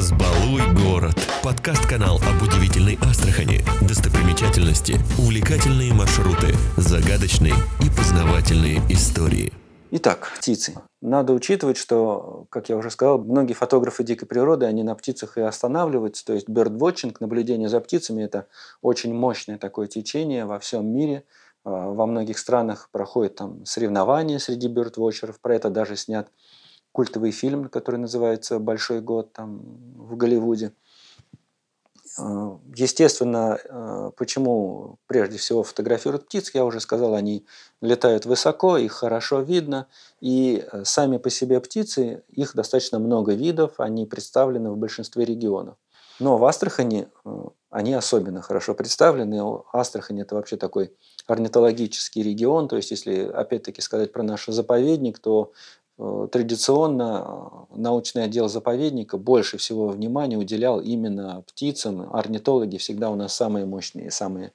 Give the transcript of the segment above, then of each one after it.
Разбалуй город. Подкаст-канал об удивительной Астрахани, достопримечательности, увлекательные маршруты, загадочные и познавательные истории. Итак, птицы. Надо учитывать, что, как я уже сказал, многие фотографы дикой природы, они на птицах и останавливаются. То есть birdwatching, наблюдение за птицами, это очень мощное такое течение во всем мире. А, во многих странах проходят там соревнования среди birdwatcherов. Про это даже снят культовый фильм, который называется «Большой год» там, в Голливуде. А, естественно, а, почему прежде всего фотографируют птиц, я уже сказал, они летают высоко, их хорошо видно, и э, сами по себе птицы, их достаточно много видов, они представлены в большинстве регионов. Но в Астрахани э, они особенно хорошо представлены. Астрахань – это вообще такой орнитологический регион, то есть если опять-таки сказать про наш заповедник, то Э, традиционно э, научный отдел заповедника больше всего внимания уделял именно птицам. Орнитологи всегда у нас самые мощные, самые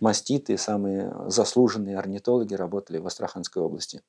маститые, самые заслуженные орнитологи работали в Астраханской области.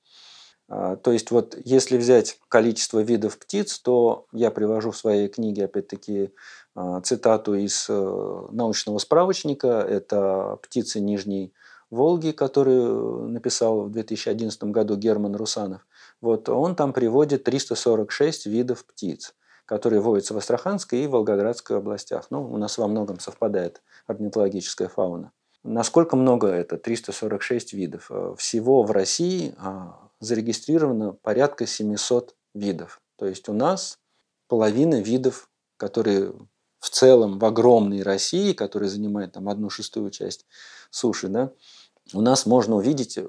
А, то есть вот если взять количество видов птиц, то я привожу в своей книге опять-таки а, цитату из э, научного справочника. Это птицы Нижней Волги, которую написал в 2011 году Герман Русанов. Вот он там приводит 346 видов птиц, которые водятся в Астраханской и Волгоградской областях. Ну, у нас во многом совпадает орнитологическая фауна. Насколько много это? 346 видов. Э, всего в России а, зарегистрировано порядка 700 видов. То есть у нас половина видов, которые в целом в огромной России, которая занимает там одну шестую часть суши, да, у нас можно увидеть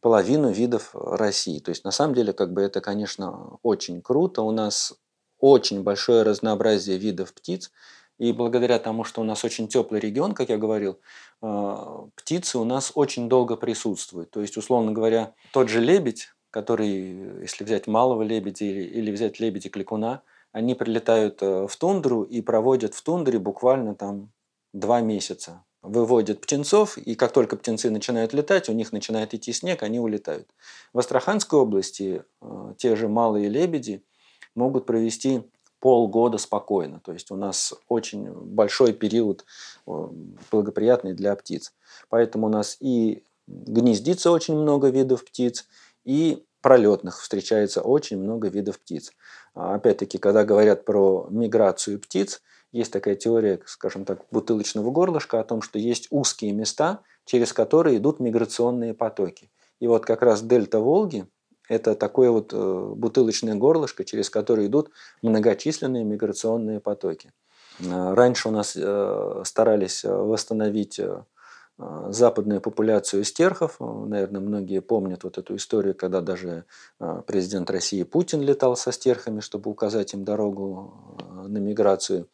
половину видов России. То есть на самом деле как бы это, конечно, очень круто. У нас очень большое разнообразие видов птиц. И благодаря тому, что у нас очень теплый регион, как я говорил, а, птицы у нас очень долго присутствуют. То есть, условно говоря, тот же лебедь, который, если взять малого лебедя или, взять лебедя-кликуна, они прилетают э, в тундру и проводят в тундре буквально там два месяца выводят птенцов, и как только птенцы начинают летать, у них начинает идти снег, они улетают. В Астраханской области э, те же малые лебеди могут провести полгода спокойно. То есть у нас очень большой период э, благоприятный для птиц. Поэтому у нас и гнездится очень много видов птиц, и пролетных встречается очень много видов птиц. А опять-таки, когда говорят про миграцию птиц, есть такая теория, скажем так, бутылочного горлышка о том, что есть узкие места, через которые идут миграционные потоки. И вот как раз дельта Волги – это такое вот э, бутылочное горлышко, через которое идут многочисленные миграционные потоки. Э, раньше у нас э, старались восстановить западную популяцию стерхов. Наверное, многие помнят вот эту историю, когда даже президент России Путин летал со стерхами, чтобы указать им дорогу на миграцию.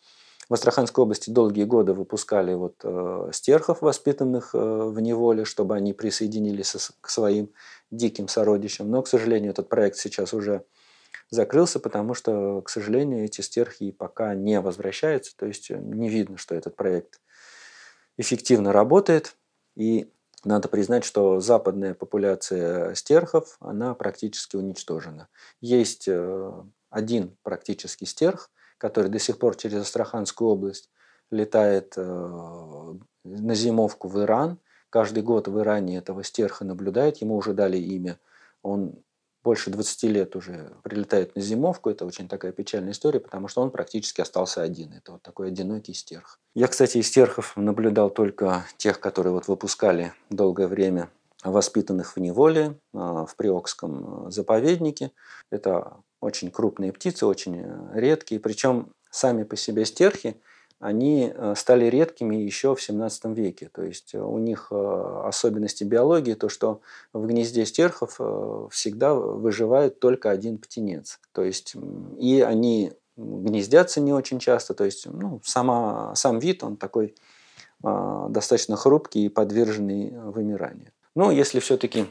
В Астраханской области долгие годы выпускали вот, э, стерхов, воспитанных э, в неволе, чтобы они присоединились к своим диким сородичам. Но, к сожалению, этот проект сейчас уже закрылся, потому что, к сожалению, эти стерхи пока не возвращаются. То есть э, не видно, что этот проект эффективно работает. И надо признать, что западная популяция стерхов, она практически уничтожена. Есть один практически стерх, который до сих пор через Астраханскую область летает э, на зимовку в Иран. Каждый год в Иране этого стерха наблюдает, ему уже дали имя. Он больше 20 лет уже прилетает на зимовку. Это очень такая печальная история, потому что он практически остался один. Это вот такой одинокий стерх. Я, кстати, из стерхов наблюдал только тех, которые вот выпускали долгое время воспитанных в неволе а, в Приокском а, заповеднике. Это очень крупные птицы, очень э, редкие. Причем сами по себе стерхи, они э, стали редкими еще в 17 веке. То есть э, у них особенности биологии, то что в гнезде стерхов всегда выживает только один птенец. То есть и они гнездятся не очень часто. То есть ну, сама, сам вид, он такой достаточно хрупкий и подверженный вымиранию. Но если все-таки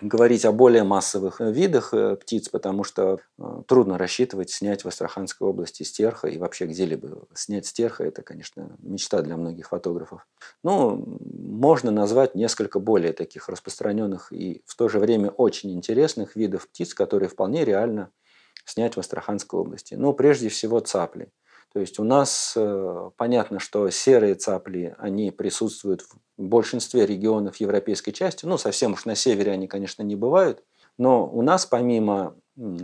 говорить о более массовых видах э, птиц, потому что э, трудно рассчитывать снять в Астраханской области стерха и вообще где-либо снять стерха, это, конечно, мечта для многих фотографов. Но можно назвать несколько более таких распространенных и в то же время очень интересных видов птиц, которые вполне реально снять в Астраханской области. Ну, прежде всего, цапли. То есть у нас э, понятно, что серые цапли, они присутствуют в большинстве регионов европейской части. Ну, совсем уж на севере они, конечно, не бывают. Но у нас помимо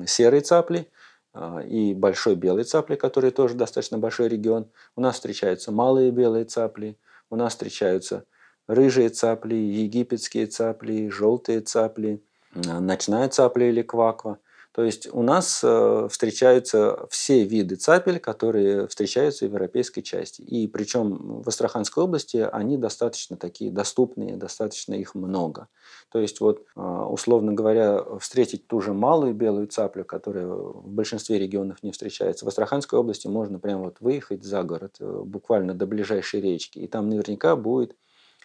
серой цапли э, и большой белой цапли, которые тоже достаточно большой регион, у нас встречаются малые белые цапли, у нас встречаются рыжие цапли, египетские цапли, желтые цапли, э, ночная цапля или кваква – то есть у нас э, встречаются все виды цапель, которые встречаются в европейской части. И причем в Астраханской области они достаточно такие доступные, достаточно их много. То есть вот, э, условно говоря, встретить ту же малую белую цаплю, которая в большинстве регионов не встречается, в Астраханской области можно прямо вот выехать за город, э, буквально до ближайшей речки, и там наверняка будет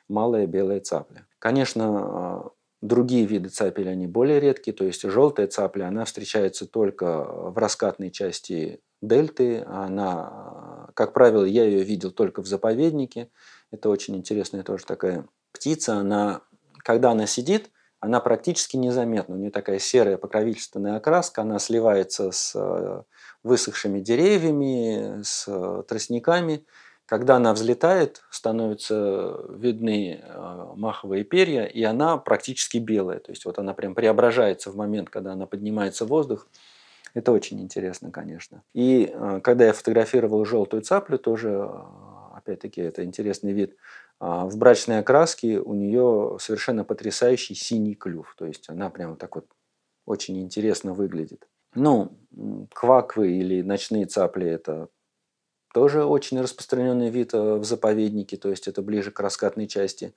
малая белая цапля. Конечно, Другие виды цапель, они более редкие, то есть желтая цапля, она встречается только в раскатной части дельты. Она, как правило, я ее видел только в заповеднике. Это очень интересная тоже такая птица. Она, когда она сидит, она практически незаметна. У нее такая серая покровительственная окраска, она сливается с э, высохшими деревьями, с э, тростниками. Когда она взлетает, становятся видны э, маховые перья, и она практически белая. То есть вот она прям преображается в момент, когда она поднимается в воздух. Это очень интересно, конечно. И э, когда я фотографировал желтую цаплю, тоже, э, опять-таки, это интересный вид, в брачной окраске у нее совершенно потрясающий синий клюв. То есть она прямо так вот очень интересно выглядит. Ну, кваквы или ночные цапли – это тоже очень распространенный вид э, в заповеднике, то есть это ближе к раскатной части.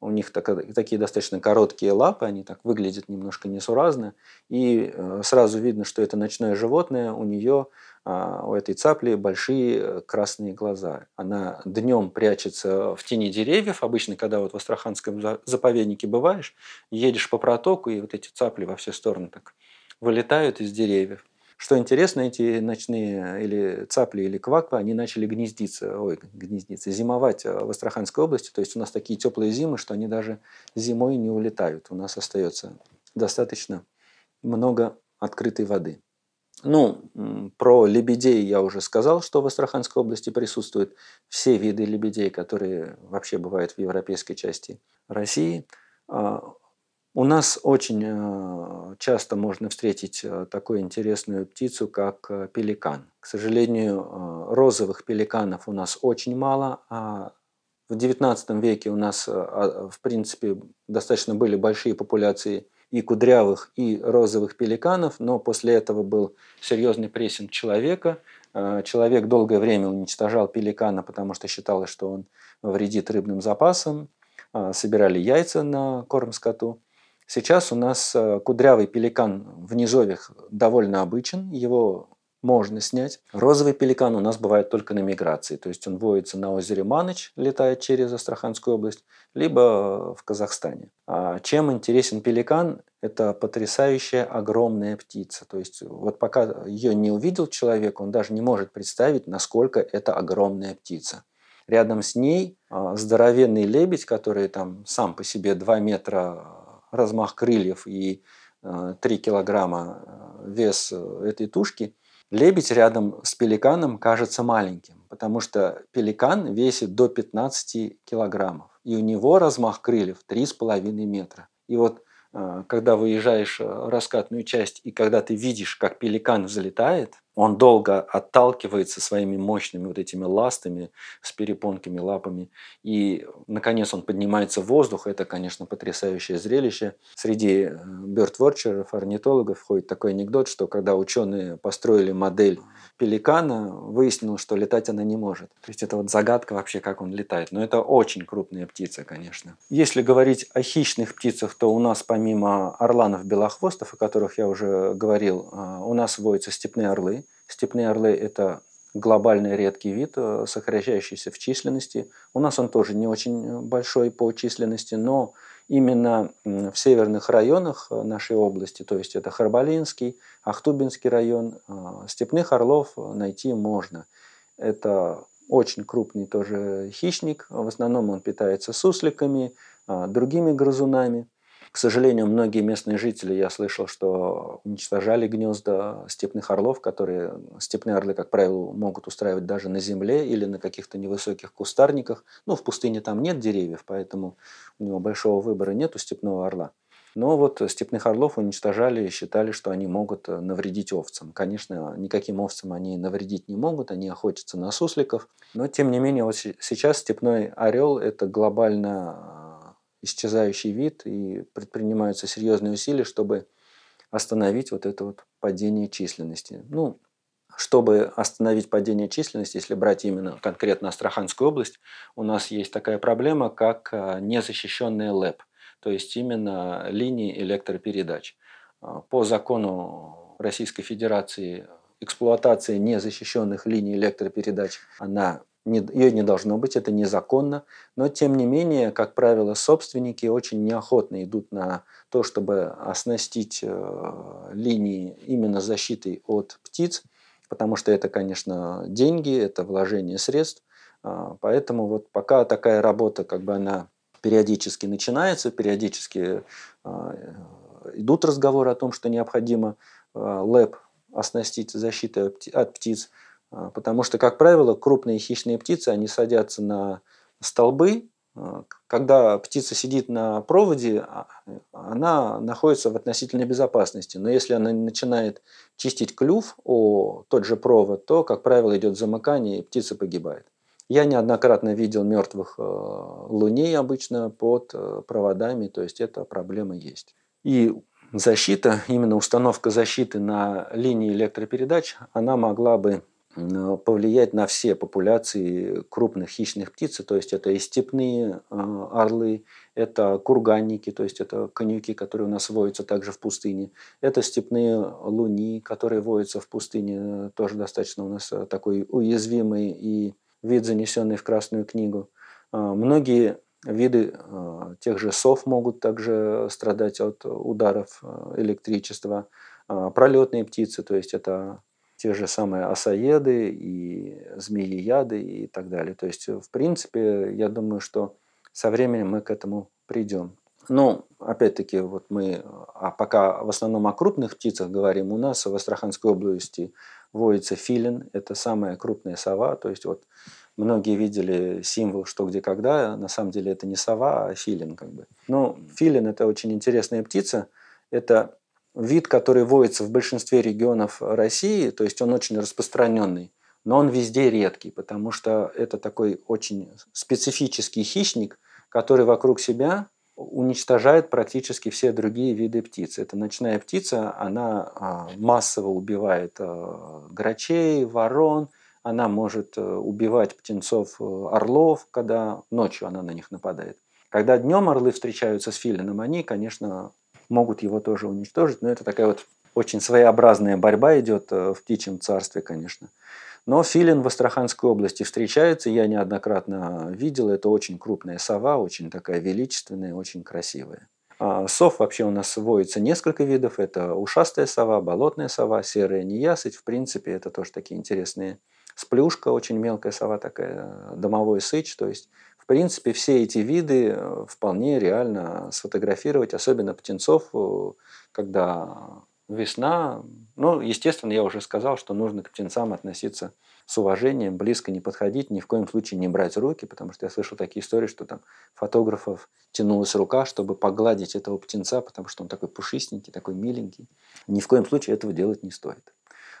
У них так, такие достаточно короткие лапы, они так выглядят немножко несуразно. И э, сразу видно, что это ночное животное, у нее, а, у этой цапли большие э, красные глаза. Она днем прячется в тени деревьев. Обычно, когда вот в Астраханском заповеднике бываешь, едешь по протоку, и вот эти цапли во все стороны так вылетают из деревьев. Что интересно, эти ночные или цапли, или кваквы, они начали гнездиться, ой, гнездиться, зимовать э, в Астраханской области. То есть у нас такие теплые зимы, что они даже зимой не улетают. У нас остается достаточно много открытой воды. Ну, про лебедей я уже сказал, что в Астраханской области присутствуют все виды лебедей, которые вообще бывают в европейской части России. У нас очень э, часто можно встретить э, такую интересную птицу, как э, пеликан. К сожалению, розовых пеликанов у нас очень мало, а в XIX веке у нас, а, в принципе, достаточно были большие популяции и кудрявых, и розовых пеликанов, но после этого был серьезный прессинг человека. Человек долгое время уничтожал пеликана, потому что считалось, что он вредит рыбным запасам. Собирали яйца на корм скоту. Сейчас у нас э, кудрявый пеликан в низовьях довольно обычен, его можно снять. Розовый пеликан у нас бывает только на миграции, то есть он воится на озере Маныч, летает через Астраханскую область, либо в Казахстане. А чем интересен пеликан? Это потрясающая огромная птица. То есть вот пока ее не увидел человек, он даже не может представить, насколько это огромная птица. Рядом с ней а, здоровенный лебедь, который там сам по себе 2 метра размах крыльев и 3 э, килограмма э, вес э, этой тушки, лебедь рядом с пеликаном кажется маленьким, потому что пеликан весит до 15 килограммов, и у него размах крыльев 3,5 метра. И вот когда выезжаешь раскатную часть, и когда ты видишь, как пеликан взлетает, он долго отталкивается своими мощными вот этими ластами с перепонками, лапами. И, наконец, он поднимается в воздух. Это, конечно, потрясающее зрелище. Среди бёрдвотчеров, орнитологов ходит такой анекдот, что когда ученые построили модель пеликана, выяснилось, что летать она не может. То есть это вот загадка вообще, как он летает. Но это очень крупная птица, конечно. Если говорить о хищных птицах, то у нас помимо орланов-белохвостов, о которых я уже говорил, а, у нас водятся степные орлы. Степные орлы – это глобальный редкий вид, э, сокращающийся в численности. У нас он тоже не очень большой по численности, но именно в северных районах э, нашей области, то есть это Харбалинский, Ахтубинский район, э, степных орлов найти можно. Это очень крупный тоже хищник, в основном он питается сусликами, другими грызунами. К сожалению, многие местные жители, я слышал, что уничтожали гнезда степных орлов, которые степные орлы, как правило, могут устраивать даже на земле или на каких-то невысоких кустарниках. Ну, в пустыне там нет деревьев, поэтому у него большого выбора нет у степного орла. Но вот степных орлов уничтожали и считали, что они могут навредить овцам. Конечно, никаким овцам они навредить не могут, они охотятся на сусликов. Но, тем не менее, вот сейчас степной орел – это глобально исчезающий вид, и предпринимаются серьезные усилия, чтобы остановить вот это вот падение численности. Ну, чтобы остановить падение численности, если брать именно конкретно Астраханскую область, у нас есть такая проблема, как а, незащищенная ЛЭП, то есть именно линии электропередач. А, по закону Российской Федерации эксплуатация незащищенных линий электропередач, она ее не должно быть, это незаконно, но тем не менее, как правило, собственники очень неохотно идут на то, чтобы оснастить э, линии именно защитой от птиц, потому что это, конечно, деньги, это вложение средств, э, поэтому вот пока такая работа, как бы она периодически начинается, периодически э, идут разговоры о том, что необходимо э, ЛЭП оснастить защитой от птиц, а, потому что, как правило, крупные хищные птицы, они садятся на столбы. А, когда птица сидит на проводе, а, она находится в относительной безопасности. Но если она начинает чистить клюв о тот же провод, то, как правило, идет замыкание, и птица погибает. Я неоднократно видел мертвых луней обычно под проводами, то есть эта проблема есть. И защита, именно установка защиты на линии электропередач, она могла бы повлиять на все популяции крупных хищных птиц, то есть это и степные а, орлы, это курганники, то есть это конюки, которые у нас водятся также в пустыне, это степные луни, которые водятся в пустыне, тоже достаточно у нас такой уязвимый и вид, занесенный в Красную книгу. Многие виды тех же сов могут также страдать от ударов электричества, пролетные птицы, то есть это те же самые осаеды и змеияды и так далее. То есть, в принципе, я думаю, что со временем мы к этому придем. Ну, опять-таки, вот мы а пока в основном о крупных птицах говорим, у нас в Астраханской области водится филин, это самая крупная сова, то есть вот многие видели символ «что, где, когда», на самом деле это не сова, а филин как бы. Ну, филин – это очень интересная птица, это вид, который водится в большинстве регионов России, то есть он очень распространенный, но он везде редкий, потому что это такой очень специфический хищник, который вокруг себя уничтожает практически все другие виды птиц. Это ночная птица, она а, массово убивает а, грачей, ворон, она может э, убивать птенцов э, орлов, когда ночью она на них нападает. Когда днем орлы встречаются с филином, они, конечно, могут его тоже уничтожить. Но это такая вот очень своеобразная борьба идет э, в птичьем царстве, конечно. Но филин в Астраханской области встречается, я неоднократно видел, это очень крупная сова, очень такая величественная, очень красивая. А сов вообще у нас водится несколько видов. Это ушастая сова, болотная сова, серая неясыть. В принципе, это тоже такие интересные. Сплюшка, очень мелкая сова такая, домовой сыч. То есть принципе, все эти виды э, вполне реально сфотографировать, особенно птенцов, э, когда весна. Ну, естественно, я уже сказал, что нужно к птенцам относиться с уважением, близко не подходить, ни в коем случае не брать руки, потому что я слышал такие истории, что там фотографов тянулась рука, чтобы погладить этого птенца, потому что он такой пушистенький, такой миленький. Ни в коем случае этого делать не стоит.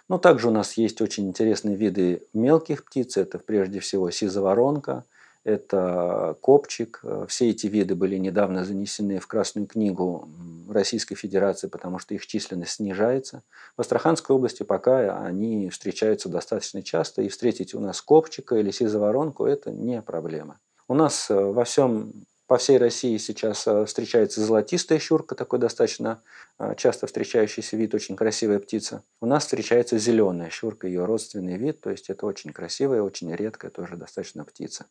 Ну, также у нас есть очень интересные виды мелких птиц. Это прежде всего сизоворонка – это копчик. Все эти виды были недавно занесены в Красную книгу Российской Федерации, потому что их численность снижается. В Астраханской области пока они встречаются достаточно часто, и встретить у нас копчика или сизоворонку – это не проблема. У нас э, во всем по всей России сейчас э, встречается золотистая щурка, такой достаточно э, часто встречающийся вид, очень красивая птица. У нас встречается зеленая щурка, ее родственный вид, то есть это очень красивая, очень редкая тоже достаточно птица.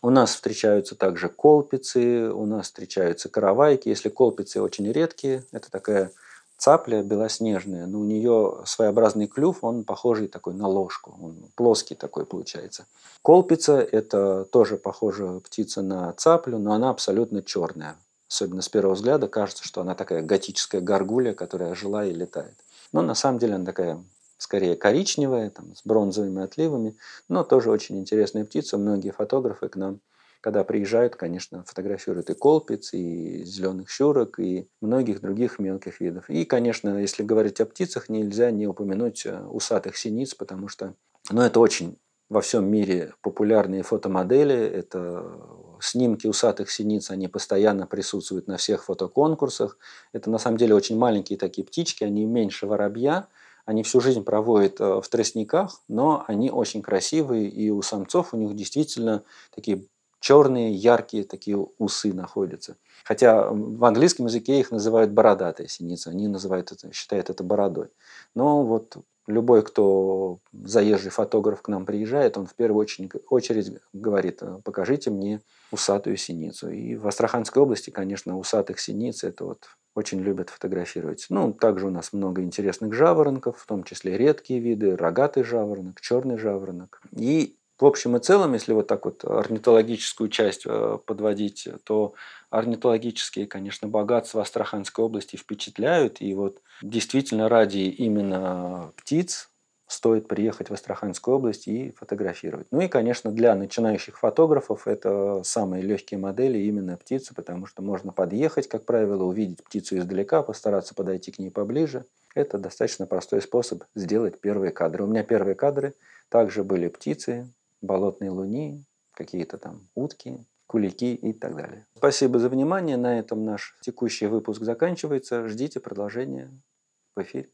У нас встречаются также колпицы, у нас встречаются каравайки. Если колпицы очень редкие, это такая цапля белоснежная, но у нее своеобразный клюв, он похожий такой на ложку, он плоский такой получается. Колпица – это тоже похожая птица на цаплю, но она абсолютно черная. особенно с первого взгляда, кажется, что она такая готическая горгулья, которая жила и летает. Но на самом деле она такая скорее коричневая, там, с бронзовыми отливами, но тоже очень интересная птица. Многие фотографы к нам, когда приезжают, конечно, фотографируют и колпиц, и зеленых щурок, и многих других мелких видов. И, конечно, если говорить о птицах, нельзя не упомянуть э, усатых синиц, потому что ну, это очень во всем мире популярные фотомодели. Это снимки усатых синиц, они постоянно присутствуют на всех фотоконкурсах. Это на самом деле очень маленькие такие птички, они меньше воробья. Они всю жизнь проводят э, в тростниках, но они очень красивые, и у самцов у них действительно такие черные, яркие такие усы находятся. Хотя в английском языке их называют бородатые синицы, они называют это, считают это бородой. Но вот любой, кто заезжий фотограф к нам приезжает, он в первую очередь, очередь говорит, покажите мне усатую синицу. И в Астраханской области, конечно, усатых синиц это вот очень любят фотографировать. Ну, также у нас много интересных жаворонков, в том числе редкие виды, рогатый жаворонок, черный жаворонок. И в общем и целом, если вот так вот орнитологическую часть э, подводить, то орнитологические, конечно, богатства Астраханской области впечатляют. И вот действительно ради именно птиц стоит приехать в Астраханскую область и фотографировать. Ну и, конечно, для начинающих фотографов это самые легкие модели именно птицы, потому что можно подъехать, как правило, увидеть птицу издалека, постараться подойти к ней поближе. Это достаточно простой способ сделать первые кадры. У меня первые кадры также были птицы, болотные луни, какие-то там утки, кулики и так далее. Спасибо за внимание. На этом наш текущий выпуск заканчивается. Ждите продолжения в эфире.